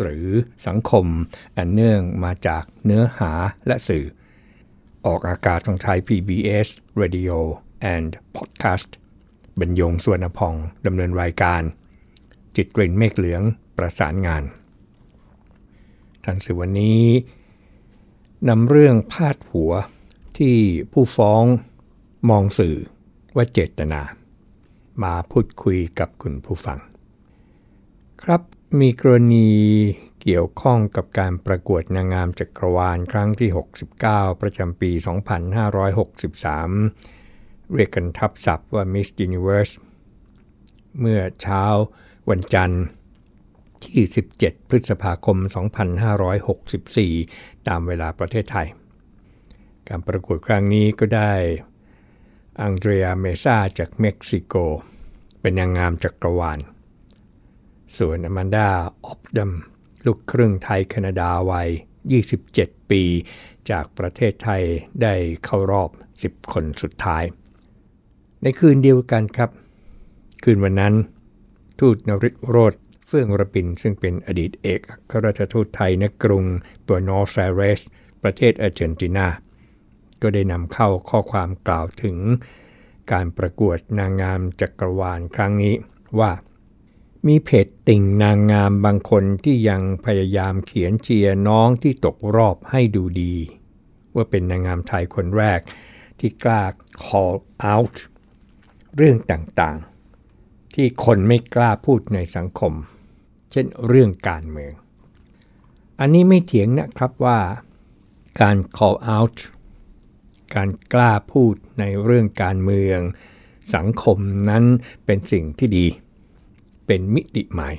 หรือสังคม อันเนื่องมาจากเนื้อหาและสื่อ ออกอากาศทางไทย PBS Radio and Podcast บรรยงสวนพองดำเนินรายการ จิตกลิ่นเมฆเหลืองประสานงานทันสื่อวันนี้นำเรื่องพาดหัวที่ผู้ฟ้องมองสื่อว่าเจตนา มาพูดคุยกับคุณผู้ฟัง ครับ มีกรณีเกี่ยวข้องกับการประกวดนางงามจักรวาลครั้งที่ 69 ประจำปี 2563 เรียกกันทับศัพท์ว่า Miss Universe เมื่อเช้าวันจันทร์ที่ 17 พฤษภาคม 2564 ตามเวลาประเทศไทย การประกวดครั้งนี้ก็ได้อังเดรียเมซาจากเม็กซิโก เป็นนางงามจักรวาล ส่วนอแมนดาออฟดัมลูกครึ่งไทยแคนาดาวัย 27 ปี จากประเทศไทยได้เข้ารอบ 10 คนสุดท้าย ในคืนเดียวกันครับ คืนวันนั้น ทูตนริศโรธเฟื่องระปินซึ่งเป็นอดีตเอกอัครราชทูตไทยในกรุงบัวนอสไอเรส ประเทศอาร์เจนตินา ก็ได้นำเข้าข้อความกล่าวถึงการประกวดนางงามจักรวาลครั้งนี้ว่า มีเพจติ่งนางงามบางคนที่ยังพยายามเขียนเชียร์น้องที่ตกรอบให้ดูดี ว่าเป็นนางงามไทยคนแรกที่กล้า call out เรื่องต่างๆ ที่คนไม่กล้าพูดในสังคม เช่นเรื่องการเมือง อันนี้ไม่เถียงนะครับว่าการ call out การกล้าพูดในเรื่องการเมือง สังคมนั้นเป็นสิ่งที่ดี เป็นมิติใหม่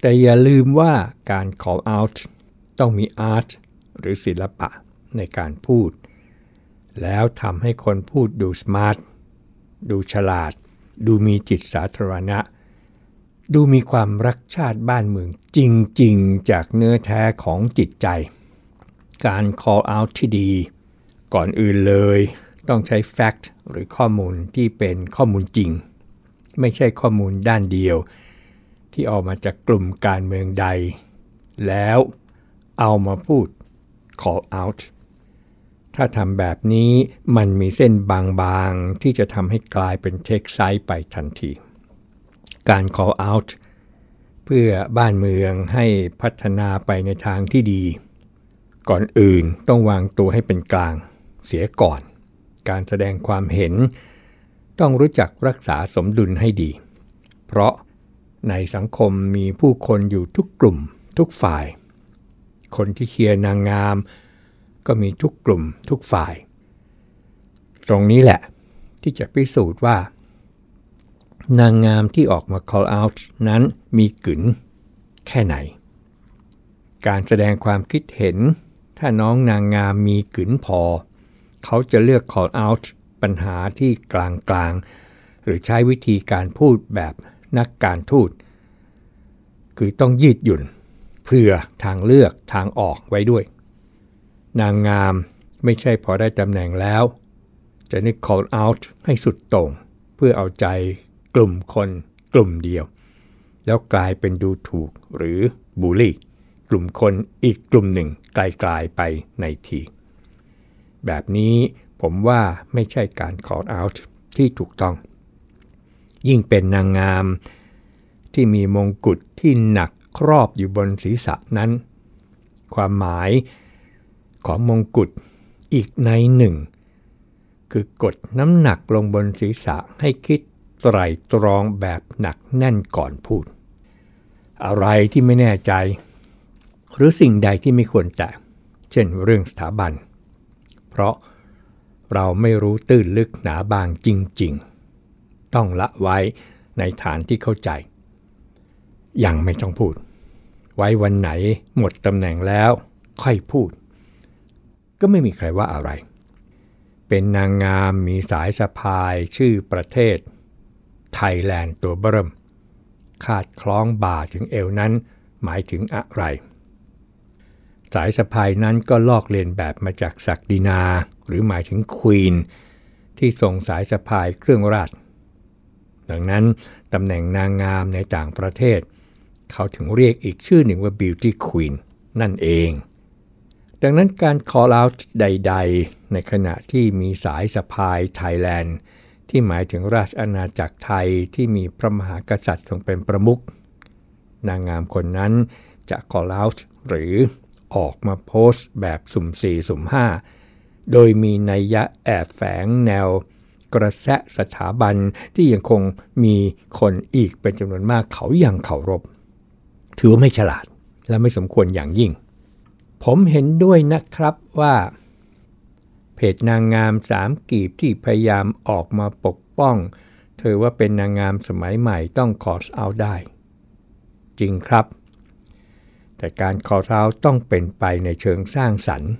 แต่อย่าลืมว่าการ call out ต้องมี art หรือศิลปะในการพูด แล้วทำให้คนพูดดู smart ดูฉลาด ดูมีจิตสาธารณะ ดูมีความรักชาติบ้านเมืองจริง ๆ จากเนื้อแท้ของจิตใจ การ call out ที่ดี ก่อนอื่นเลย ต้องใช้ fact หรือข้อมูลที่เป็นข้อมูลจริง ไม่ใช่ข้อมูลด้านเดียว ที่ออกมาจากกลุ่มการเมืองใด แล้วเอามาพูด call out ถ้าทำแบบนี้มันมีเส้นบางๆ ที่จะทำให้กลายเป็นเทคไซต์ไปทันที การ call out เพื่อบ้านเมืองให้พัฒนาไปในทางที่ดี ก่อนอื่นต้องวางตัวให้เป็นกลางเสียก่อน การแสดงความเห็น ต้องรู้จักรักษาสมดุลให้ดี เพราะในสังคมมีผู้คนอยู่ทุกกลุ่มทุกฝ่าย คนที่เชียร์นางงาม ก็มีทุกกลุ่มทุกฝ่าย ตรงนี้แหละ ที่จะพิสูจน์ว่า นางงามที่ออกมา call out นั้นมีกึ๋นแค่ไหน การแสดงความคิดเห็น ถ้าน้องนางงามมีกึ๋นพอ เขาจะเลือก call out ปัญหาที่กลางๆ หรือใช้วิธีการพูดแบบนักการทูต คือต้องยืดหยุ่น เพื่อทางเลือกทางออกไว้ด้วย นางงามไม่ใช่พอได้ตำแหน่งแล้ว จะนึก call out ให้สุดตรง เพื่อเอาใจกลุ่มคนกลุ่มเดียว แล้วกลายเป็นดูถูกหรือบูลลี่ กลุ่มคนอีกกลุ่มหนึ่งกลายๆไปในที แบบนี้ ผมว่าไม่ใช่การ call out ที่ถูกต้อง ยิ่งเป็นนางงาม ที่มีมงกุฎที่หนักครอบอยู่บนศีรษะนั้น ความหมายของมงกุฎอีกในหนึ่ง คือกดน้ำหนักลงบนศีรษะให้คิดไตรตรองแบบหนักแน่นก่อนพูด อะไรที่ไม่แน่ใจ หรือสิ่งใดที่ไม่ควรแต่เช่นเรื่องสถาบัน เพราะ เราไม่รู้ตื้นลึกหนาบางจริง ๆ ต้องละไว้ในฐานที่เข้าใจ ยังไม่ต้องพูด ไว้วันไหนหมดตำแหน่งแล้วค่อยพูด ก็ไม่มีใครว่าอะไร เป็นนางงามมีสายสะพายชื่อประเทศ ไทยแลนด์ตัวเบิ่มคาดคล้องบ่าถึงเอวนั้นหมายถึงอะไร สายสะพายนั้นก็ลอกเลียนแบบมาจากศักดินา หรือหมายถึงควีนที่ส่งสายสะพายเครื่องราช ดังนั้นตำแหน่งนางงามในต่างประเทศ เขาถึงเรียกอีกชื่อหนึ่งว่า Beauty Queen นั่นเอง ดังนั้นการ call out ใด ๆ ในขณะที่มีสายสะพายไทยแลนด์ ที่หมายถึงราชอาณาจักรไทยที่มีพระมหากษัตริย์ทรงเป็นประมุขนางงามคนนั้นจะ call out หรือออกมาโพสต์แบบสุ่ม4สุ่ม5 โดยมีนัยยะแอบแฝงแนวกระแสสถาบันที่ยังคงมีคนอีกเป็นจำนวนมากเขายังเคารพ ถือว่าไม่ฉลาดและไม่สมควรอย่างยิ่ง ผมเห็นด้วยนะครับว่า เพจนางงามสามกีบที่พยายามออกมาปกป้อง เธอว่าเป็นนางงามสมัยใหม่ต้องคอสเอาได้ จริงครับ แต่การคอสเอาต้องเป็นไปในเชิงสร้างสรรค์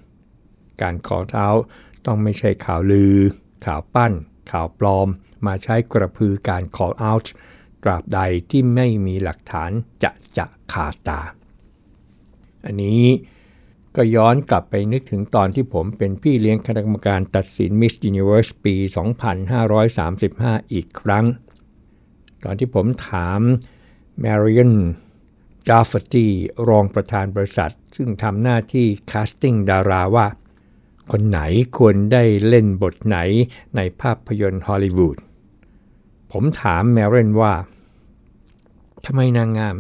การคอร์สเอาต้องไม่ใช่ข่าวลือ ข่าวปั้น ข่าวปลอม มาใช้กระพือการ call out ตราบใดที่ไม่มีหลักฐานจะจะขาตา อันนี้ก็ย้อนกลับไปนึกถึงตอนที่ผมเป็นพี่เลี้ยงคณะกรรมการตัดสิน Miss Universe ปี 2535 อีกครั้ง ตอนที่ผมถาม Marion d a f f e r t y รองประธานบริษัท ซึ่งทำหน้าที่ casting ดาราว่า คนไหนควรได้เล่นบทไหนในภาพยนตร์ฮอลลีวูด ผมถาม Marion ว่าทำไมนางงาม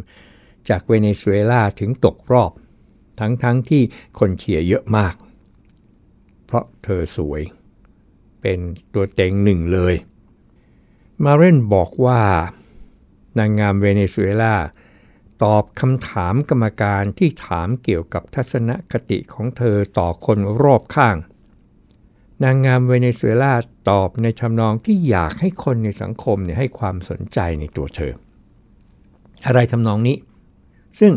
จากเวเนซุเอลาถึงตกรอบ ทั้งๆที่คนเชียร์เยอะมาก เพราะเธอสวย เป็นตัวเต็งหนึ่งเลย มาเรนบอกว่า นางงามเวเนซุเอลา ตอบคำถามกรรมการที่ถามเกี่ยวกับทัศนคติของเธอต่อคนรอบข้าง นางงามเวเนซุเอลาตอบในทำนองที่อยากให้คนในสังคมเนี่ยให้ความสนใจในตัวเธอ อะไรทำนองนี้ ซึ่ง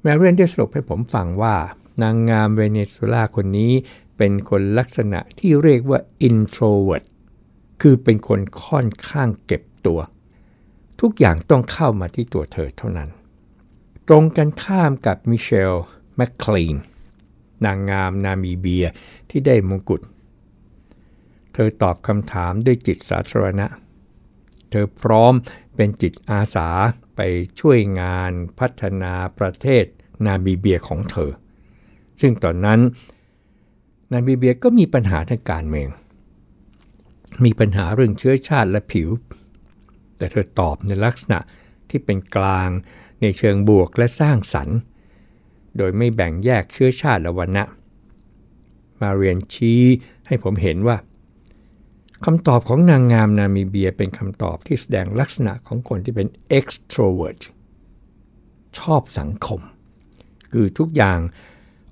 แมรเรนได้สรุปให้ผมฟังว่า นางงามเวเนซุเอลาคนนี้เป็นคนลักษณะที่เรียกว่า introvert คือเป็นคนค่อนข้างเก็บตัว ทุกอย่างต้องเข้ามาที่ตัวเธอเท่านั้น ตรงกันข้ามกับมิเชลแมคคลีนนางงามนามีเบียที่ได้มงกุฎ เธอตอบคำถามด้วยจิตสาธารณะ เธอพร้อมเป็นจิตอาสาไปช่วยงานพัฒนาประเทศนามีเบียของเธอ ซึ่งตอนนั้น นามีเบียก็มีปัญหาทางการเมือง มีปัญหาเรื่องเชื้อชาติและผิว แต่เธอตอบในลักษณะที่เป็นกลาง ในเชิงบวกและสร้างสรรค์ โดยไม่แบ่งแยกเชื้อชาติและวันณะ มาเรียนชี้ให้ผมเห็นว่าคำตอบของนางงามนามีเบียเป็นคำตอบที่แสดงลักษณะของคนที่เป็น extrovert ชอบสังคม คือทุกอย่าง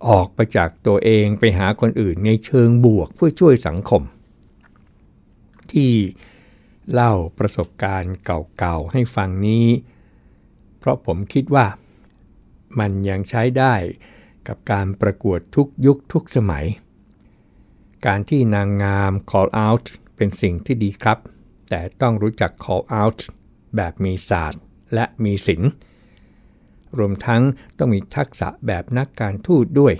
ออกไปจากตัวเองไปหาคนอื่นในเชิงบวกเพื่อช่วยสังคม ที่เล่าประสบการณ์เก่าๆให้ฟังนี้ เพราะผมคิดว่ามันยังใช้ได้กับการประกวดทุกยุคทุกสมัย การที่นางงาม call out เป็นสิ่งที่ดีครับ แต่ต้องรู้จัก call out แบบมีศาสตร์และมีศิลป์รวมทั้งต้องมีทักษะแบบนักการทูตด้วย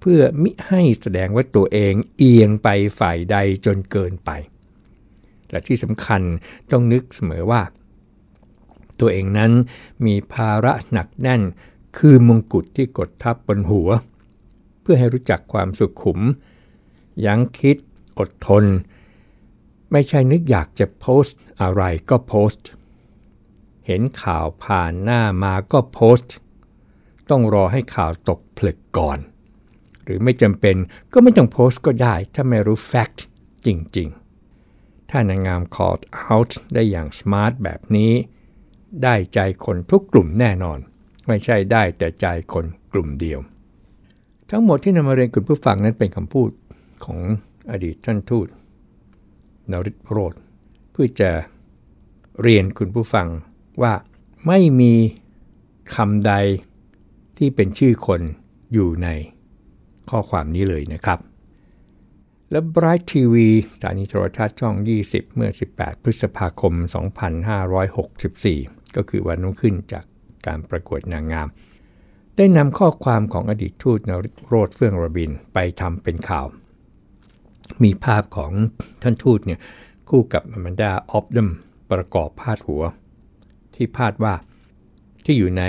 เพื่อมิให้แสดงว่าตัวเองเอียงไปฝ่ายใดจนเกินไป และที่สำคัญต้องนึกเสมอว่า ตัวเองนั้นมีภาระหนักแน่น คือมงกุฎที่กดทับบนหัว เพื่อให้รู้จักความสุขุม ยั้งคิดอดทน ไม่ใช่นึกอยากจะโพสต์อะไรก็โพสต์ เห็นข่าวผ่านหน้ามาก็โพสต์ ต้องรอให้ข่าวตกผลึกก่อน หรือไม่จำเป็นก็ไม่ต้องโพสต์ก็ได้ถ้าไม่รู้ fact จริง ๆ ถ้านางงาม call out ได้อย่าง smart แบบนี้ ได้ใจคนทุกกลุ่มแน่นอน ไม่ใช่ได้แต่ใจคนกลุ่มเดียว ทั้งหมดที่นำมาเรียนคุณผู้ฟังนั้นเป็นคำพูดของอดีตท่านทูตนริศโรธเพื่อจะเรียนคุณผู้ฟังว่าไม่มีคำใดที่เป็นชื่อคนอยู่ในข้อความนี้เลยนะครับ และ Bright TV สถานีโทรทัศน์ช่อง 20 เมื่อ 18 พฤษภาคม 2564 ก็คือวันรุ่งขึ้นจากการประกวดนางงาม ได้นำข้อความของอดีตทูตนริศโรจน์ เฟื่องระบิลไปทำเป็นข่าว มีภาพของท่านทูตเนี่ยคู่กับอแมนดาออบดัมประกอบพาดหัว ที่พาดว่าที่อยู่ใน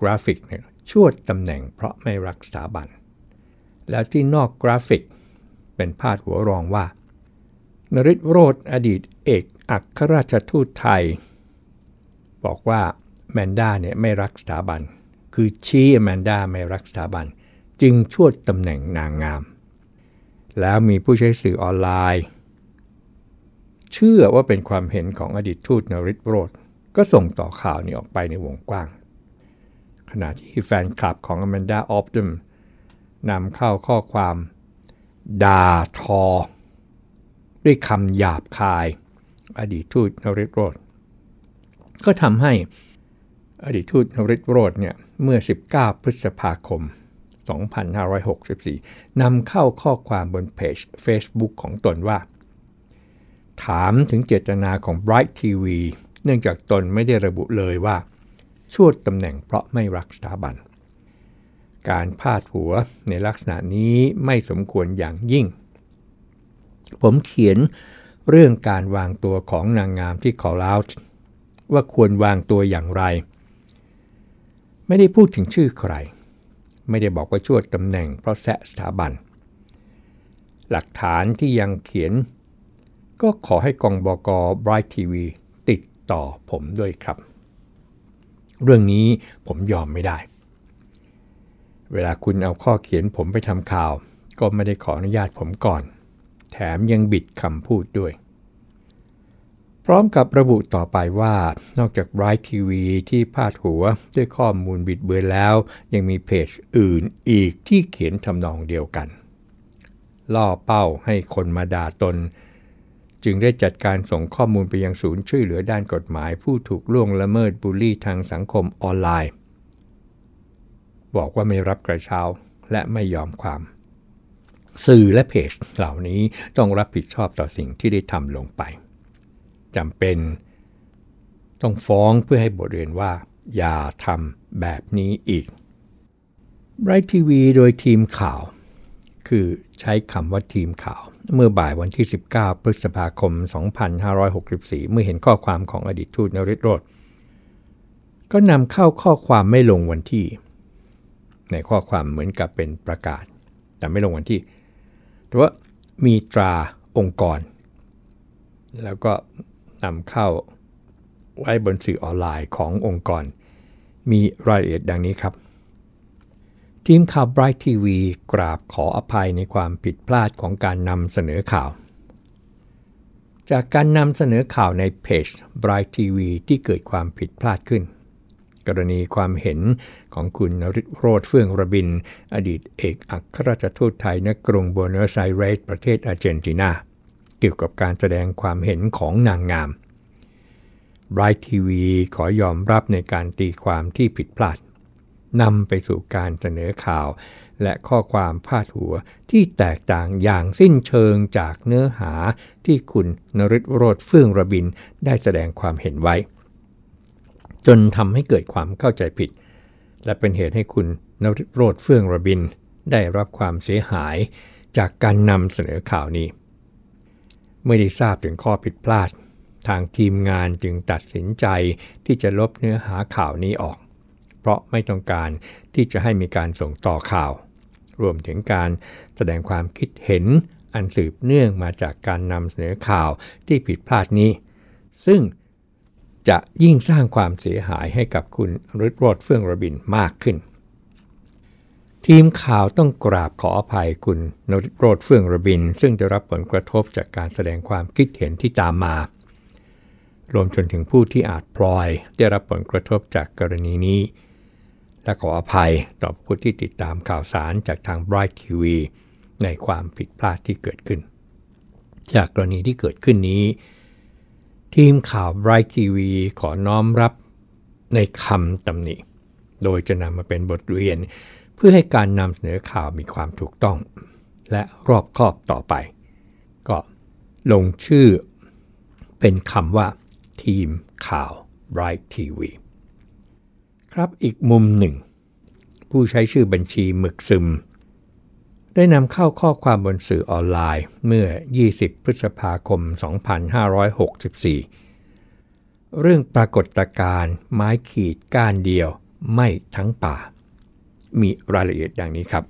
กราฟิกเนี่ยชวดตำแหน่งเพราะไม่รักสถาบัน แล้วที่นอกกราฟิกเป็นพาดหัวรองว่านริศโรธอดีตเอกอัครราชทูตไทย บอกว่าแมนด้าเนี่ยไม่รักสถาบัน คือชี้แมนด้าไม่รักสถาบัน จึงชวดตำแหน่งนางงาม แล้วมีผู้ใช้สื่อออนไลน์ เชื่อว่าเป็นความเห็นของอดีตทูตนริศโรธก็ส่งต่อข่าวนี้ออกไปในวงกว้าง ขณะที่แฟนคลับของอแมนด้าออฟดัมนำเข้าข้อความด่าทอ ด้วยคำหยาบคาย อดีตทูตนริศโรธ ก็ทำให้อดีตทูตนริศโรธเนี่ยเมื่อ 19 พฤษภาคม 2564 นำเข้าข้อความบนเพจ Facebook ของตนว่า ถามถึงเจตนาของ Bright TV เนื่องจากตนไม่ได้ระบุเลยว่าชวดตำแหน่งเพราะไม่รักสถาบัน การพาดหัวในลักษณะนี้ไม่สมควรอย่างยิ่ง ผมเขียนเรื่องการวางตัวของนางงามที่ call out ว่ ว่าควรวางตัวอย่างไร ไม่ได้พูดถึงชื่อใคร ไม่ได้บอกว่าชวดตำแหน่งเพราะแซะสถาบัน หลักฐานที่ยังเขียน ก็ขอให้กองบอกอ Bright TV ติดต่อผมด้วยครับ เรื่องนี้ผมยอมไม่ได้ เวลาคุณเอาข้อเขียนผมไปทำข่าว ก็ไม่ได้ขออนุญาตผมก่อน แถมยังบิดคำพูดด้วย พร้อมกับระบุต่อไปว่า นอกจาก Bright TV ที่พาดหัวด้วยข้อมูลบิดเบือนแล้ว ยังมีเพจอื่นอีกที่เขียนทำนองเดียวกัน ล่อเป้าให้คนมาด่าตน จึงได้จัดการส่งข้อมูลไปยังศูนย์ช่วยเหลือด้านกฎหมาย ผู้ถูกล่วงละเมิดบูลลี่ทางสังคมออนไลน์ บอกว่าไม่รับกระเช้าและไม่ยอมความ สื่อและเพจเหล่านี้ต้องรับผิดชอบต่อสิ่งที่ได้ทำลงไป จำเป็น ต้องฟ้องเพื่อให้บทเรียนว่า อย่าทำแบบนี้อีกไรทีวีโดยทีมข่าว คือใช้คำว่าทีมข่าว เมื่อบ่ายวันที่ 19 พฤษภาคม 2564 เมื่อเห็นข้อความของอดีตทูตนริศโรธก็นำเข้าข้อความไม่ลงวันที่ ในข้อความเหมือนกับเป็นประกาศ แต่ไม่ลงวันที่ แต่ว่ามีตราองค์กร แล้วก็ นำเข้า ไว้บนสื่อออนไลน์ขององค์กร มีรายละเอียดดังนี้ครับ ทีมข่าว Bright TV กราบขออภัยในความผิดพลาดของการนำเสนอข่าว จากการนำเสนอข่าวในเพจ Bright TV ที่เกิดความผิดพลาดขึ้นกรณีความเห็นของคุณนริโรธเฟื่องระบิน อดีตเอกอัครราชทูตไทยณกรุงโบนอสไอเรสประเทศอาร์เจนตินา เกี่ยวกับการแสดงความเห็นของนางงาม Bright TV ขอยอมรับในการตีความที่ผิดพลาดนำไปสู่การเสนอข่าว และข้อความพาดหัวที่แตกต่างอย่างสิ้นเชิงจากเนื้อหาที่คุณนริศโรธเฟื่องระบินได้แสดงความเห็นไว้ จนทำให้เกิดความเข้าใจผิด และเป็นเหตุให้คุณนริศโรธเฟื่องระบิน ได้รับความเสียหายจากการนำเสนอข่าวนี้ เมื่อได้ทราบถึงข้อผิดพลาด ทางทีมงานจึงตัดสินใจที่จะลบเนื้อหาข่าวนี้ออก เพราะไม่ต้องการที่จะให้มีการส่งต่อข่าว รวมถึงการแสดงความคิดเห็นอันสืบเนื่องมาจากการนำเสนอข่าวที่ผิดพลาดนี้ ซึ่งจะยิ่งสร้างความเสียหายให้กับคุณรุดโรดเฟื่องระบินมากขึ้น ทีมข่าวต้องกราบขออภัยคุณนริโรดเฟื่องระบิน ซึ่งจะรับผลกระทบจากการแสดงความคิดเห็นที่ตามมา รวมจนถึงผู้ที่อาจพลอยได้รับผลกระทบจากกรณีนี้ และขออภัยต่อผู้ที่ติดตามข่าวสารจากทาง Bright TV ในความผิดพลาดที่เกิดขึ้น จากกรณีที่เกิดขึ้นนี้ ทีมข่าว Bright TV ขอน้อมรับในคำตำหนิ โดยจะนำมาเป็นบทเรียน พื่อให้การนำเสนอข่าวมีความถูกต้อง และรอบคอบต่อไป ก็ลงชื่อเป็นคำว่า ทีมข่าว Bright TV ครับอีกมุมหนึ่ง ผู้ใช้ชื่อบัญชีหมึกซึม ได้นำเข้าข้อความบนสื่อออนไลน์เมื่อ 20 พฤษภาคม 2564 เรื่องปรากฏการณ์ไม้ขีดก้านเดียวไม่ทั้งป่า มีรายละเอียดอย่างนี้ครับ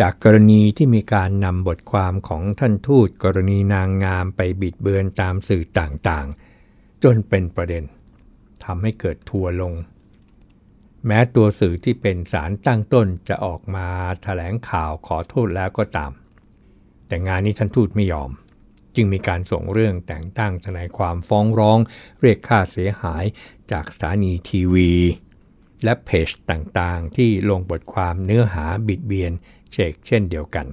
จากกรณีที่มีการนำบทความของท่านทูตกรณีนางงามไปบิดเบือนตามสื่อต่างๆ จนเป็นประเด็นทำให้เกิดทัวลง แม้ตัวสื่อที่เป็นสารตั้งต้นจะออกมาถแถลงข่าวขอโทษแล้วก็ตาม แต่งานนี้ท่านทูตไม่ยอม จึงมีการส่งเรื่องแต่งตั้งทนายความฟ้องร้อง เรียกค่าเสียหายจากสถานีทีวี และเพจต่างๆ ที่ลงบทความเนื้อหาบิดเบียนเฉกเช่นเดียวกัน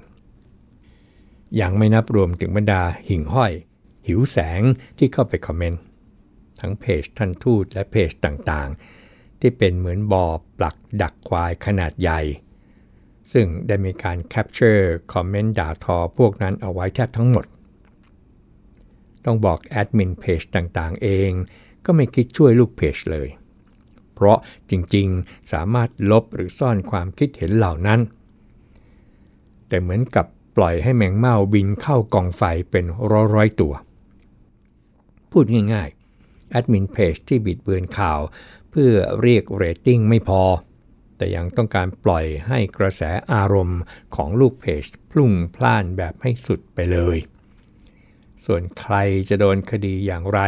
ยังไม่นับรวมถึงบรรดาหิ่งห้อย หิวแสงที่เข้าไปคอมเมนต์ ทั้งเพจท่านทูตและเพจต่างๆ ที่เป็นเหมือนบ่อปลักดักควายขนาดใหญ่ ซึ่งได้มีการ capture คอมเมนต์ด่าทอพวกนั้นเอาไว้แทบทั้งหมด ต้องบอกแอดมินเพจต่างๆ เองก็ไม่คิดช่วยลูกเพจเลย เพราะจริงๆ สามารถลบหรือซ่อนความคิดเห็นเหล่านั้น แต่เหมือนกับปล่อยให้แมงเม่าบินเข้ากองไฟเป็นร้อยๆตัว พูดง่ายๆแอดมินเพจที่บิดเบือนข่าว เพื่อเรียกเรตติ้งไม่พอ แต่ยังต้องการปล่อยให้กระแสอารมณ์ของลูกเพจพลุ่งพล่านแบบให้สุดไปเลย ส่วนใครจะโดนคดีอย่างไร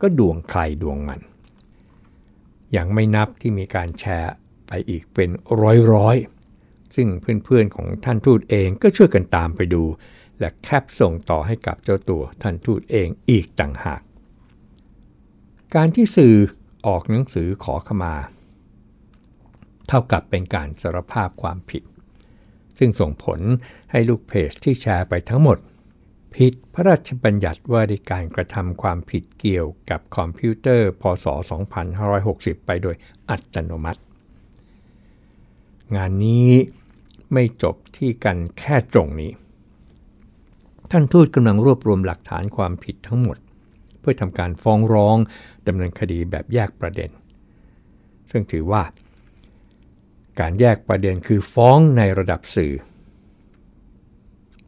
ก็ดวงใครดวงมัน ยังไม่นับที่มีการแชร์ไปอีกเป็นร้อยๆ ซึ่งเพื่อนๆของท่านทูตเองก็ช่วยกันตามไปดู และแคปส่งต่อให้กับเจ้าตัวท่านทูตเองอีกต่างหาก การที่สื่อออกหนังสือขอขมา เท่ากับเป็นการสารภาพความผิด ซึ่งส่งผลให้ลูกเพจที่แชร์ไปทั้งหมด ผิดพระราชบัญญัติว่าด้วยการกระทำความผิดเกี่ยวกับคอมพิวเตอร์ พศ 2560 ไปโดยอัตโนมัติ งานนี้ไม่จบที่กันแค่ตรงนี้ ท่านทูตกำลังรวบรวมหลักฐานความผิดทั้งหมด เพื่อทำการฟ้องร้องดำเนินคดีแบบแยกประเด็น ซึ่งถือว่า การแยกประเด็นคือฟ้องในระดับสื่อ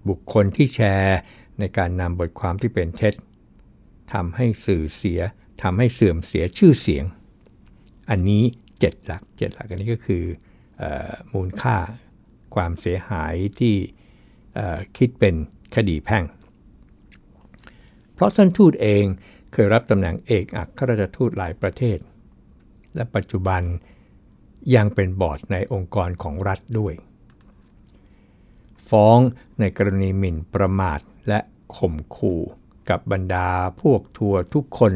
บุคคลที่แชร์ ในการนำบทความที่เป็นเท็จทำให้สื่อเสียทำให้เสื่อมเสียชื่อเสียง อันนี้ 7 หลัก 7 หลักอันนี้ก็คืออมูลค่าความเสียหายที่คิดเป็นคดีแพ่ง เพราะท่านทูตเองเคยรับตำแหน่งเอกอัครราชทูตหลายประเทศ และปัจจุบันยังเป็นบอร์ดในองค์กรของรัฐด้วย ฟ้องในกรณีหมิ่นประมาทและข่มขู่กับบรรดาพวกทัวร์ทุกคน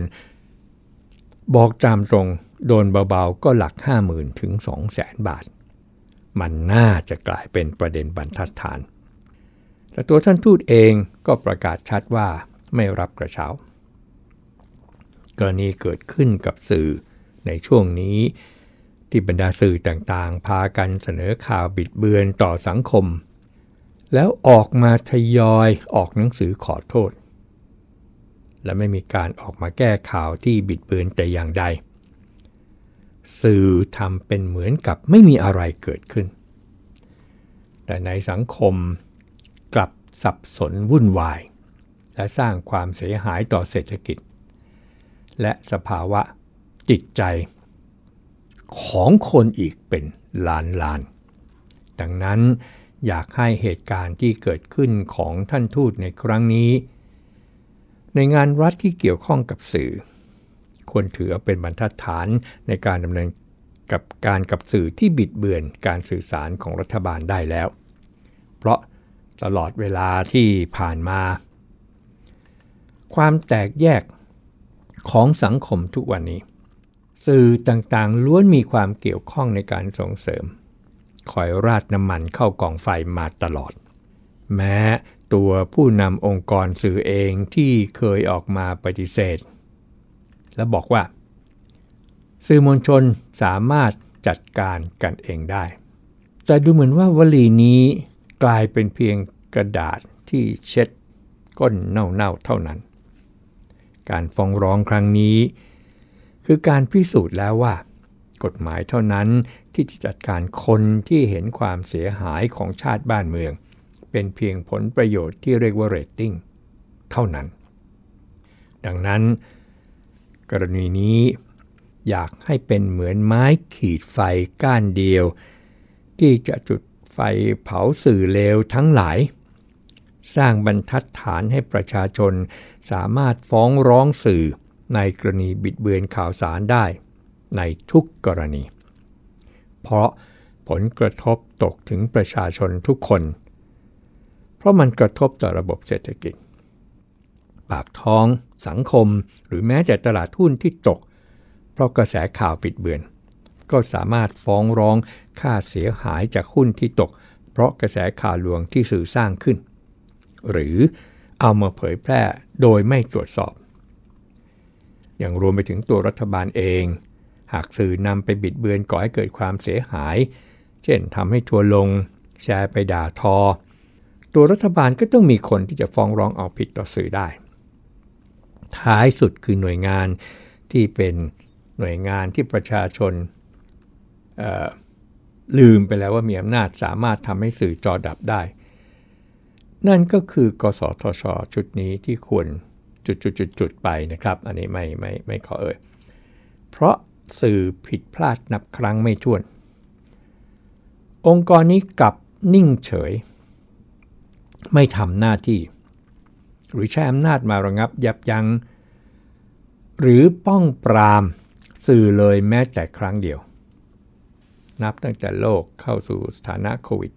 บอกตามตรงโดนเบาๆก็หลัก 50,000 ถึง 200,000 บาท มันน่าจะกลายเป็นประเด็นบรรทัดฐาน แต่ตัวท่านทูตเองก็ประกาศชัดว่าไม่รับกระเช้า กรณีเกิดขึ้นกับสื่อในช่วงนี้ที่บรรดาสื่อต่างๆ พากันเสนอข่าวบิดเบือนต่อสังคม แล้วออกมาทยอยออกหนังสือขอโทษ และไม่มีการออกมาแก้ข่าวที่บิดเบือนแต่อย่างใด สื่อทำเป็นเหมือนกับไม่มีอะไรเกิดขึ้น แต่ในสังคมกลับสับสนวุ่นวาย และสร้างความเสียหายต่อเศรษฐกิจ และสภาวะจิตใจ ของคนอีกเป็นล้านล้าน ดังนั้น อยากให้เหตุการณ์ที่เกิดขึ้นของท่านทูตในครั้งนี้ ในงานรัฐที่เกี่ยวข้องกับสื่อ ควรถือเป็นบรรทัดฐานในการดำเนินกับการกับสื่อที่บิดเบือนการสื่อสารของรัฐบาลได้แล้ว เพราะตลอดเวลาที่ผ่านมา ความแตกแยกของสังคมทุกวันนี้ สื่อต่างๆล้วนมีความเกี่ยวข้องในการส่งเสริม คอยราดน้ำมันเข้ากองไฟมาตลอด แม้ตัวผู้นำองค์กรสื่อเองที่เคยออกมาปฏิเสธ และบอกว่า สื่อมวลชนสามารถจัดการกันเองได้ แต่ดูเหมือนว่าวลีนี้กลายเป็นเพียงกระดาษที่เช็ดก้นเน่าๆเท่านั้น การฟ้องร้องครั้งนี้ คือการพิสูจน์แล้วว่า กฎหมายเท่านั้น ที่จะจัดการคนที่เห็นความเสียหายของชาติบ้านเมือง เป็นเพียงผลประโยชน์ที่เรียกว่าเรตติ้งเท่านั้น ดังนั้น กรณีนี้อยากให้เป็นเหมือนไม้ขีดไฟก้านเดียว ที่จะจุดไฟเผาสื่อเลวทั้งหลาย สร้างบรรทัดฐานให้ประชาชนสามารถฟ้องร้องสื่อในกรณีบิดเบือนข่าวสารได้ ในทุกกรณี เพราะผลกระทบตกถึงประชาชนทุกคน เพราะมันกระทบต่อระบบเศรษฐกิจ ปากท้อง สังคม หรือแม้แต่ตลาดหุ้นที่ตก เพราะกระแสข่าวปิดเบือน ก็สามารถฟ้องร้องค่าเสียหายจากหุ้นที่ตก เพราะกระแสข่าวลวงที่สื่อสร้างขึ้น หรือเอามาเผยแพร่โดยไม่ตรวจสอบ อย่างรวมไปถึงตัวรัฐบาลเอง หากสื่อนำไปบิดเบือนก่อให้เกิดความเสียหาย เช่นทำให้ทัวลง แชร์ไปด่าทอ ตัวรัฐบาลก็ต้องมีคนที่จะฟ้องร้องเอาผิดต่อสื่อได้ ท้ายสุดคือหน่วยงานที่เป็นหน่วยงานที่ประชาชนลืมไปแล้วว่ามีอำนาจสามารถทำให้สื่อจอดับได้ นั่นก็คือกสทช ชุดนี้ที่ควรจุดๆๆไปนะครับ อันนี้ไม่ไม่ไม่ขอเอ่ย เพราะ สื่อผิดพลาดนับครั้งไม่ถ้วน องค์กรนี้กลับนิ่งเฉย ไม่ทำหน้าที่ หรือใช้อำนาจมาระงับยับยัง้ง หรือป้องปรามสื่อเลยแม้แต่ครั้งเดียว นับตั้งแต่โลกเข้าสู่สถานะโควิด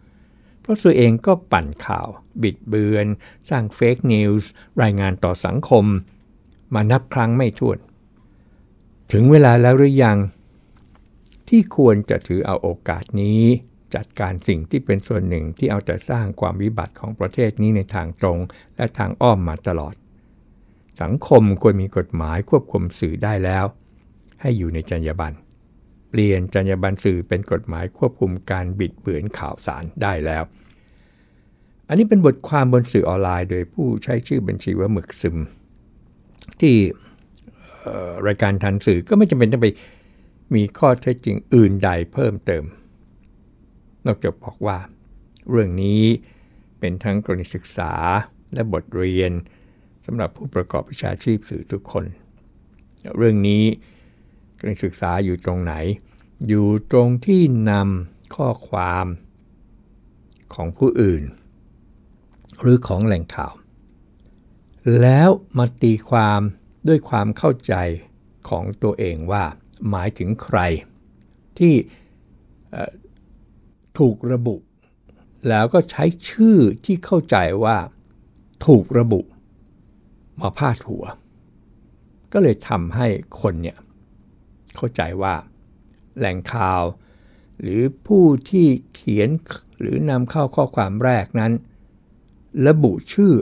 -19 เพราะสื่อเองก็ปั่นข่าว บิดเบือน สร้างเฟกนิวส์รายงานต่อสังคม มานับครั้งไม่ถ้วน ถึงเวลาแล้วหรือยัง ที่ควรจะถือเอาโอกาสนี้ จัดการสิ่งที่เป็นส่วนหนึ่งที่เอาแต่สร้างความวิบัติของประเทศนี้ในทางตรง และทางอ้อมมาตลอด สังคมควรมีกฎหมายควบคุมสื่อได้แล้ว ให้อยู่ในจรรยาบรรณเปลี่ยนจรรยาบรรณสื่อเป็นกฎหมายควบคุมการบิดเบือนข่าวสารได้แล้ว อันนี้เป็นบทความบนสื่อออนไลน์ โดยผู้ใช้ชื่อบัญชีว่าหมึกซึม ที่ รายการทันสื่อก็ไม่จำเป็นต้องไปมีข้อเท็จจริงอื่นใดเพิ่มเติม นอกจากบอกว่า เรื่องนี้เป็นทั้งกรณีศึกษาและบทเรียนสำหรับผู้ประกอบวิชาชีพสื่อทุกคน เรื่องนี้การศึกษาอยู่ตรงไหน อยู่ตรงที่นำข้อความของผู้อื่น หรือของแหล่งข่าว แล้วมาตีความ ด้วยความเข้าใจของตัวเองว่าหมายถึงใคร ที่ถูกระบุ แล้วก็ใช้ชื่อที่เข้าใจว่าถูกระบุมาพาดหัว ก็เลยทำให้คนเนี่ยเข้าใจว่า แหล่งข่าว หรือผู้ที่เขียนหรือนำเข้าข้อความแรกนั้น ระบุชื่อ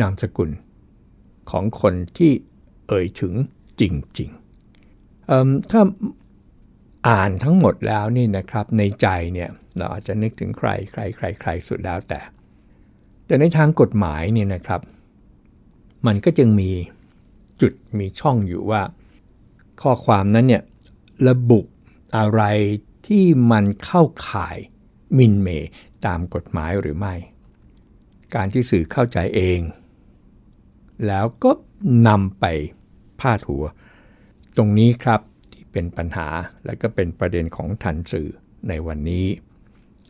นามสกุล ของคนที่เอ่ยถึงจริงๆถ้าอ่านทั้งหมดแล้วนี่นะครับในใจเนี่ยเราอาจจะนึกถึงใครใครใครใครสุดแล้วแต่ แต่ในทางกฎหมายเนี่ยนะครับ มันก็จึงมีจุดมีช่องอยู่ว่า ข้อความนั้นเนี่ยระบุอะไรที่มันเข้าข่ายมินเมตามกฎหมายหรือไม่ การที่สื่อเข้าใจเอง แล้วก็นำไปพาดหัว ตรงนี้ครับที่เป็นปัญหาและก็เป็นประเด็นของทันสื่อในวันนี้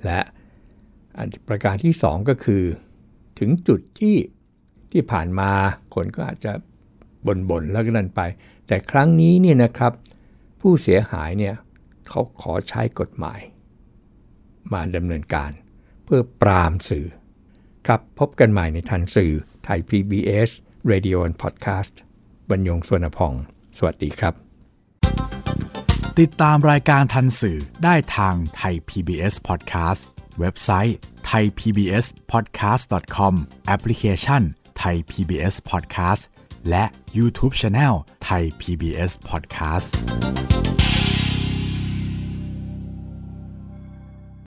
และประการที่ 2 ก็คือ ถึงจุดที่ที่ผ่านมาคนก็อาจจะบ่นๆแล้วก็นั่นไป แต่ครั้งนี้เนี่ยนะครับ ผู้เสียหายเนี่ยเขาขอใช้กฎหมาย มาดำเนินการ เพื่อปรามสื่อ ครับพบกันใหม่ในทันสื่อไทย PBS Radio and Podcast บรรยงสวนพอง สวัสดีครับ ติดตามรายการทันสื่อได้ทางไทย PBS Podcast เว็บไซต์ thaipbspodcast.com แอปพลิเคชัน Thai PBS Podcast และ YouTube Channel ไทย PBS Podcast